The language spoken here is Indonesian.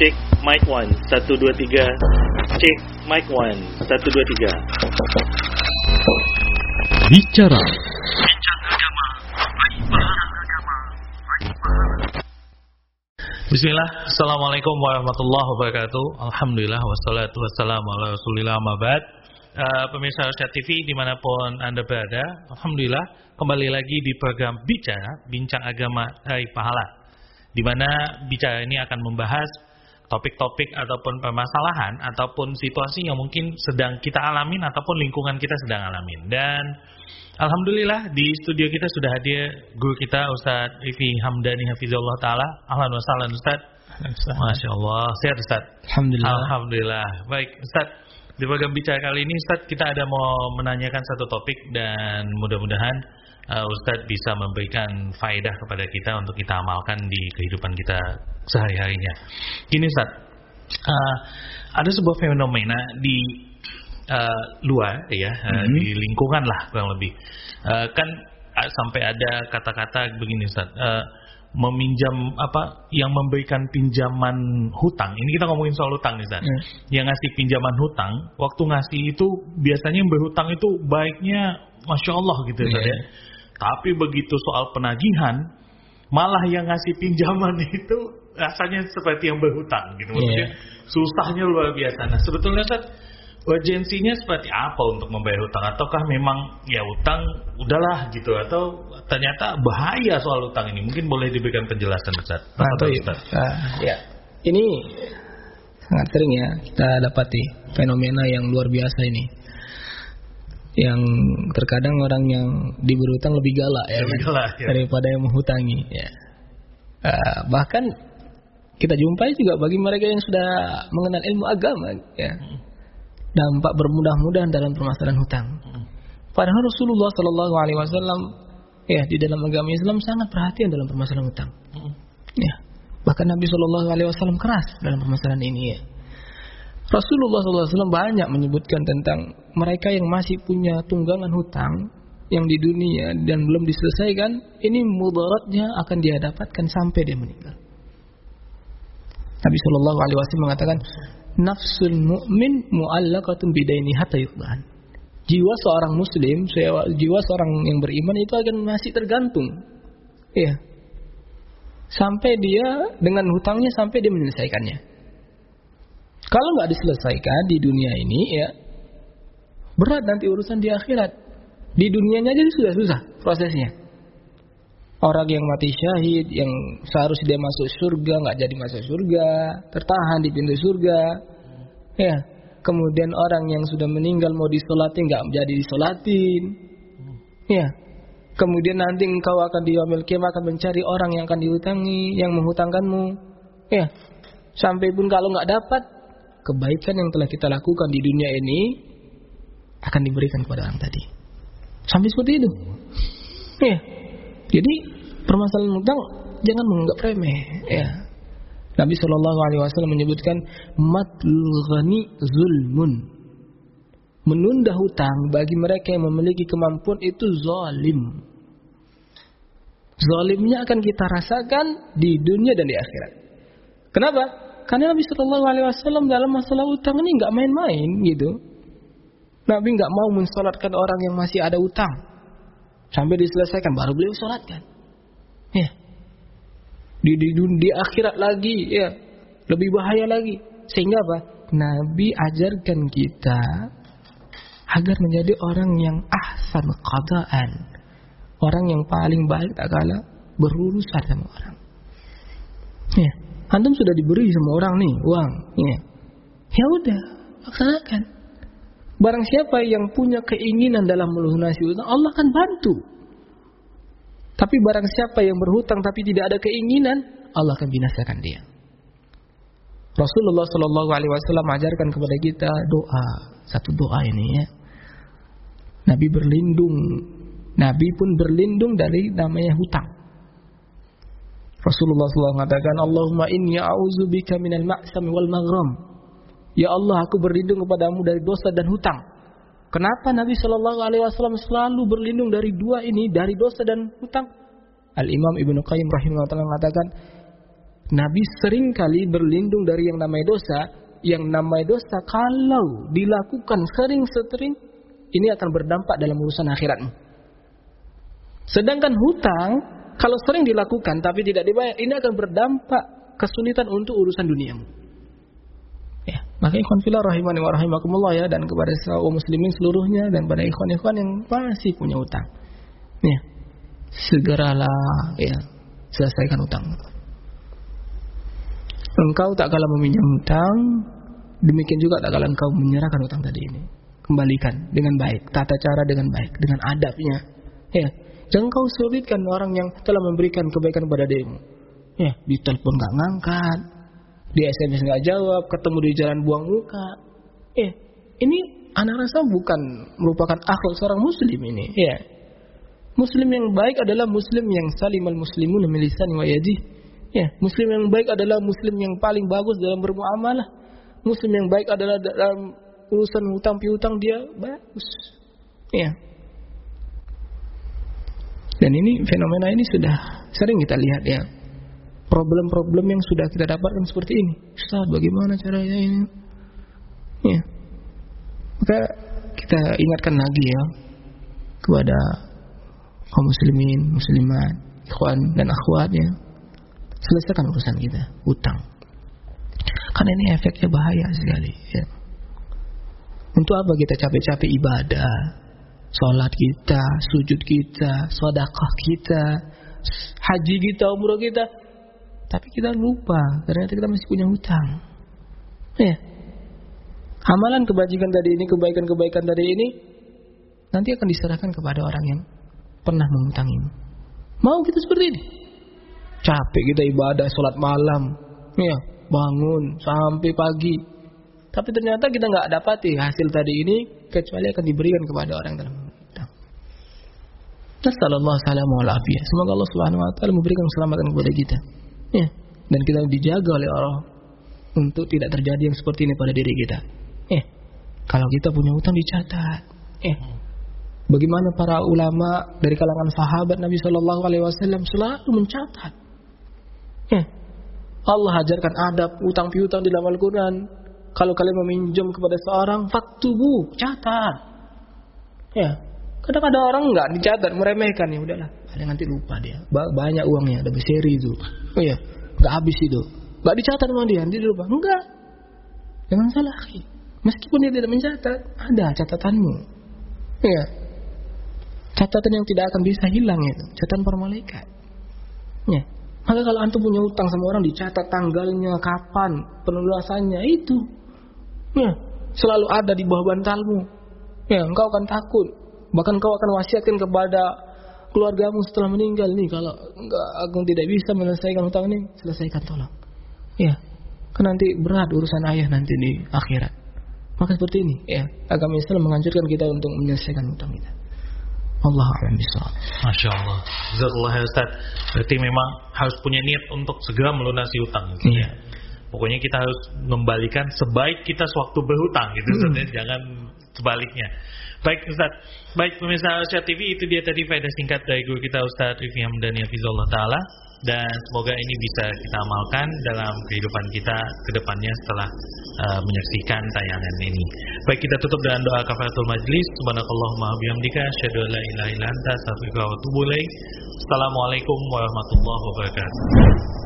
Cek mic 1 1 2 3. Cek mic 1 1 2 3. Bicara Bismillah, Assalamualaikum warahmatullahi wabarakatuh Alhamdulillah, wassalatu wassalamu ala rasulillah mabad uh, Pemirsa Rasyad TV di mana pun Anda berada Alhamdulillah, kembali lagi di program Bicara, Bincang Agama Hari Pahala di mana bicara ini akan membahas topik-topik ataupun permasalahan ataupun situasi yang mungkin sedang kita alamin ataupun lingkungan kita sedang alamin dan Alhamdulillah di studio kita sudah hadir guru kita Ustadz Rifi Hamdani Hafizullah Ta'ala. Ahlan wa sahlan Ustadz. Masya Allah. Sehat Ustadz? Alhamdulillah. Alhamdulillah. Baik Ustadz. Di program bicara kali ini Ustadz kita ada mau menanyakan satu topik dan mudah-mudahan uh, Ustadz bisa memberikan faedah kepada kita untuk kita amalkan di kehidupan kita sehari-harinya. Gini Ustadz. Uh, ada sebuah fenomena di uh, luar ya uh, di lingkungan lah kurang lebih uh, kan uh, sampai ada kata-kata begini Ustaz uh, meminjam apa yang memberikan pinjaman hutang ini kita ngomongin soal hutang nih Ustaz Hmm. yang ngasih pinjaman hutang waktu ngasih itu biasanya yang berhutang itu baiknya masya Allah gitu Ustaz Iya. ya tapi begitu soal penagihan malah yang ngasih pinjaman itu rasanya seperti yang berhutang gitu maksudnya Iya. susahnya luar biasa nah sebetulnya Ustaz urgensinya seperti apa untuk membayar hutang ataukah memang ya hutang udahlah gitu atau ternyata bahaya soal hutang ini mungkin boleh diberikan penjelasan Ustaz. Nah, Toib. Ustaz. Ah, ya. Ini sangat sering ya kita dapati fenomena yang luar biasa ini. Yang terkadang orang yang diberi hutang lebih galak ya, Lebih galak, ya. daripada yang menghutangi. Ya. Ah, bahkan kita jumpai juga bagi mereka yang sudah mengenal ilmu agama, ya. dampak bermudah-mudahan dalam permasalahan hutang. Padahal Rasulullah Shallallahu Alaihi Wasallam ya di dalam agama Islam sangat perhatian dalam permasalahan hutang. Ya. Bahkan Nabi Shallallahu Alaihi Wasallam keras dalam permasalahan ini ya. Rasulullah SAW banyak menyebutkan tentang mereka yang masih punya tunggangan hutang yang di dunia dan belum diselesaikan, ini mudaratnya akan dia dapatkan sampai dia meninggal. Nabi Shallallahu Alaihi Wasallam mengatakan, nafsul mu'min mu'allaqatun bidaini hatta yuqdan. Jiwa seorang muslim, jiwa seorang yang beriman itu akan masih tergantung. Ya. Sampai dia dengan hutangnya sampai dia menyelesaikannya. Kalau nggak diselesaikan di dunia ini ya berat nanti urusan di akhirat. Di dunianya aja sudah susah prosesnya. Orang yang mati syahid, yang seharusnya dia masuk surga nggak jadi masuk surga, tertahan di pintu surga, ya. Kemudian orang yang sudah meninggal mau disolatin nggak jadi disolatin, ya. Kemudian nanti engkau akan di akan mencari orang yang akan dihutangi, yang menghutangkanmu, ya. Sampai pun kalau nggak dapat kebaikan yang telah kita lakukan di dunia ini akan diberikan kepada orang tadi. Sampai seperti itu. Ya. Jadi permasalahan hutang jangan menganggap remeh. Ya. Nabi Shallallahu Alaihi Wasallam menyebutkan matlul ghani zulmun. Menunda hutang bagi mereka yang memiliki kemampuan itu zalim. Zalimnya akan kita rasakan di dunia dan di akhirat. Kenapa? Karena Nabi Shallallahu Alaihi Wasallam dalam masalah utang ini nggak main-main gitu. Nabi nggak mau mensolatkan orang yang masih ada utang sampai diselesaikan baru beliau solatkan. Ya. Di, di di akhirat lagi ya lebih bahaya lagi. Sehingga apa? Nabi ajarkan kita agar menjadi orang yang ahsan qadaan. Orang yang paling baik kala berurusan sama orang. Ya. Antum sudah diberi sama orang nih uang, ya. Ya udah, laksanakan. Barang siapa yang punya keinginan dalam melunasi hutang, Allah akan bantu. Tapi barang siapa yang berhutang tapi tidak ada keinginan, Allah akan binasakan dia. Rasulullah Shallallahu Alaihi Wasallam ajarkan kepada kita doa, satu doa ini ya. Nabi berlindung, Nabi pun berlindung dari namanya hutang. Rasulullah SAW mengatakan, Allahumma inni a'udzubika minal ma'sam wal maghram. Ya Allah, aku berlindung kepadamu dari dosa dan hutang. Kenapa Nabi Shallallahu Alaihi Wasallam selalu berlindung dari dua ini, dari dosa dan hutang? Al Imam Ibnu Qayyim rahimahullah mengatakan, Nabi sering kali berlindung dari yang namanya dosa. Yang namanya dosa kalau dilakukan sering-sering ini akan berdampak dalam urusan akhiratmu. Sedangkan hutang kalau sering dilakukan tapi tidak dibayar ini akan berdampak kesulitan untuk urusan duniamu. Ya, makanya ikhwan fillah rahimani wa rahimakumullah ya dan kepada kaum muslimin seluruhnya dan pada ikhwan-ikhwan yang masih punya utang. Ya. Segeralah ya selesaikan utang. Engkau tak kalah meminjam utang, demikian juga tak kalah engkau menyerahkan utang tadi ini. Kembalikan dengan baik, tata cara dengan baik, dengan adabnya. Ya, jangan kau sulitkan orang yang telah memberikan kebaikan kepada dirimu. Ya, di telepon nggak ngangkat, di SMS nggak jawab, ketemu di jalan buang muka. Ya, ini anak rasa bukan merupakan akhlak seorang muslim ini. Ya, Muslim yang baik adalah muslim yang salimal muslimun min lisan wa yadih Ya, muslim yang baik adalah muslim yang paling bagus dalam bermuamalah. Muslim yang baik adalah dalam urusan hutang piutang dia bagus. Ya. Dan ini fenomena ini sudah sering kita lihat ya. Problem-problem yang sudah kita dapatkan seperti ini. Ustaz, bagaimana caranya ini? Ya. Maka kita ingatkan lagi ya kepada kaum muslimin, muslimat, ikhwan dan akhwat ya selesaikan urusan kita, utang. Karena ini efeknya bahaya sekali. Ya. Untuk apa kita capek-capek ibadah, sholat kita, sujud kita, sodakah kita, haji kita, umroh kita, tapi kita lupa ternyata kita masih punya hutang. Ya. Amalan kebajikan tadi ini, kebaikan-kebaikan tadi ini nanti akan diserahkan kepada orang yang pernah mengutangimu. Mau kita seperti ini? Capek kita ibadah, sholat malam, ya bangun sampai pagi. Tapi ternyata kita nggak dapati hasil tadi ini kecuali akan diberikan kepada orang dalam hutang. Nasallallahu alaihi Semoga Allah Subhanahu wa taala memberikan keselamatan kepada kita. Ya, dan kita dijaga oleh Allah untuk tidak terjadi yang seperti ini pada diri kita. Ya. Kalau kita punya hutang dicatat. Ya. Bagaimana para ulama dari kalangan sahabat Nabi Shallallahu Alaihi Wasallam selalu mencatat Ya. Allah ajarkan adab utang piutang di dalam Al-Quran. Kalau kalian meminjam kepada seorang, faktubu, catat. Ya. Kadang ada orang nggak dicatat, meremehkan ya udahlah. Ada nanti lupa dia. Banyak uangnya, ada berseri itu. Oh ya, nggak habis itu. Nggak dicatat sama dia, nanti dia lupa. Enggak. Jangan salah. Meskipun dia tidak mencatat, ada catatanmu. Ya. Catatan yang tidak akan bisa hilang itu, catatan para malaikat. Ya. Maka kalau antum punya utang sama orang dicatat tanggalnya, kapan, peneluasannya itu. Ya, selalu ada di bawah bantalmu. Ya, engkau akan takut. Bahkan engkau akan wasiatkan kepada keluargamu setelah meninggal nih kalau enggak aku tidak bisa menyelesaikan utang ini, selesaikan tolong. Ya. Kan nanti berat urusan ayah nanti di akhirat. Maka seperti ini, ya. Agama Islam menganjurkan kita untuk menyelesaikan utang kita. Allah alam Masya Allah. Jazakallah ya Ustaz. Berarti memang harus punya niat untuk segera melunasi utang. Gitu. Iya. Pokoknya kita harus mengembalikan sebaik kita sewaktu berhutang gitu hmm. Ustaz. Jangan sebaliknya. Baik Ustaz. Baik pemirsa Asia TV itu dia tadi faedah singkat dari guru kita Ustaz Rifi Hamdani Hafizullah Ta'ala dan semoga ini bisa kita amalkan dalam kehidupan kita ke depannya setelah uh, menyaksikan tayangan ini. Baik kita tutup dengan doa kafaratul majlis. Subhanakallahumma bihamdika asyhadu an la ilaha illa anta astaghfiruka wa atubu ilaik. Assalamualaikum warahmatullahi wabarakatuh.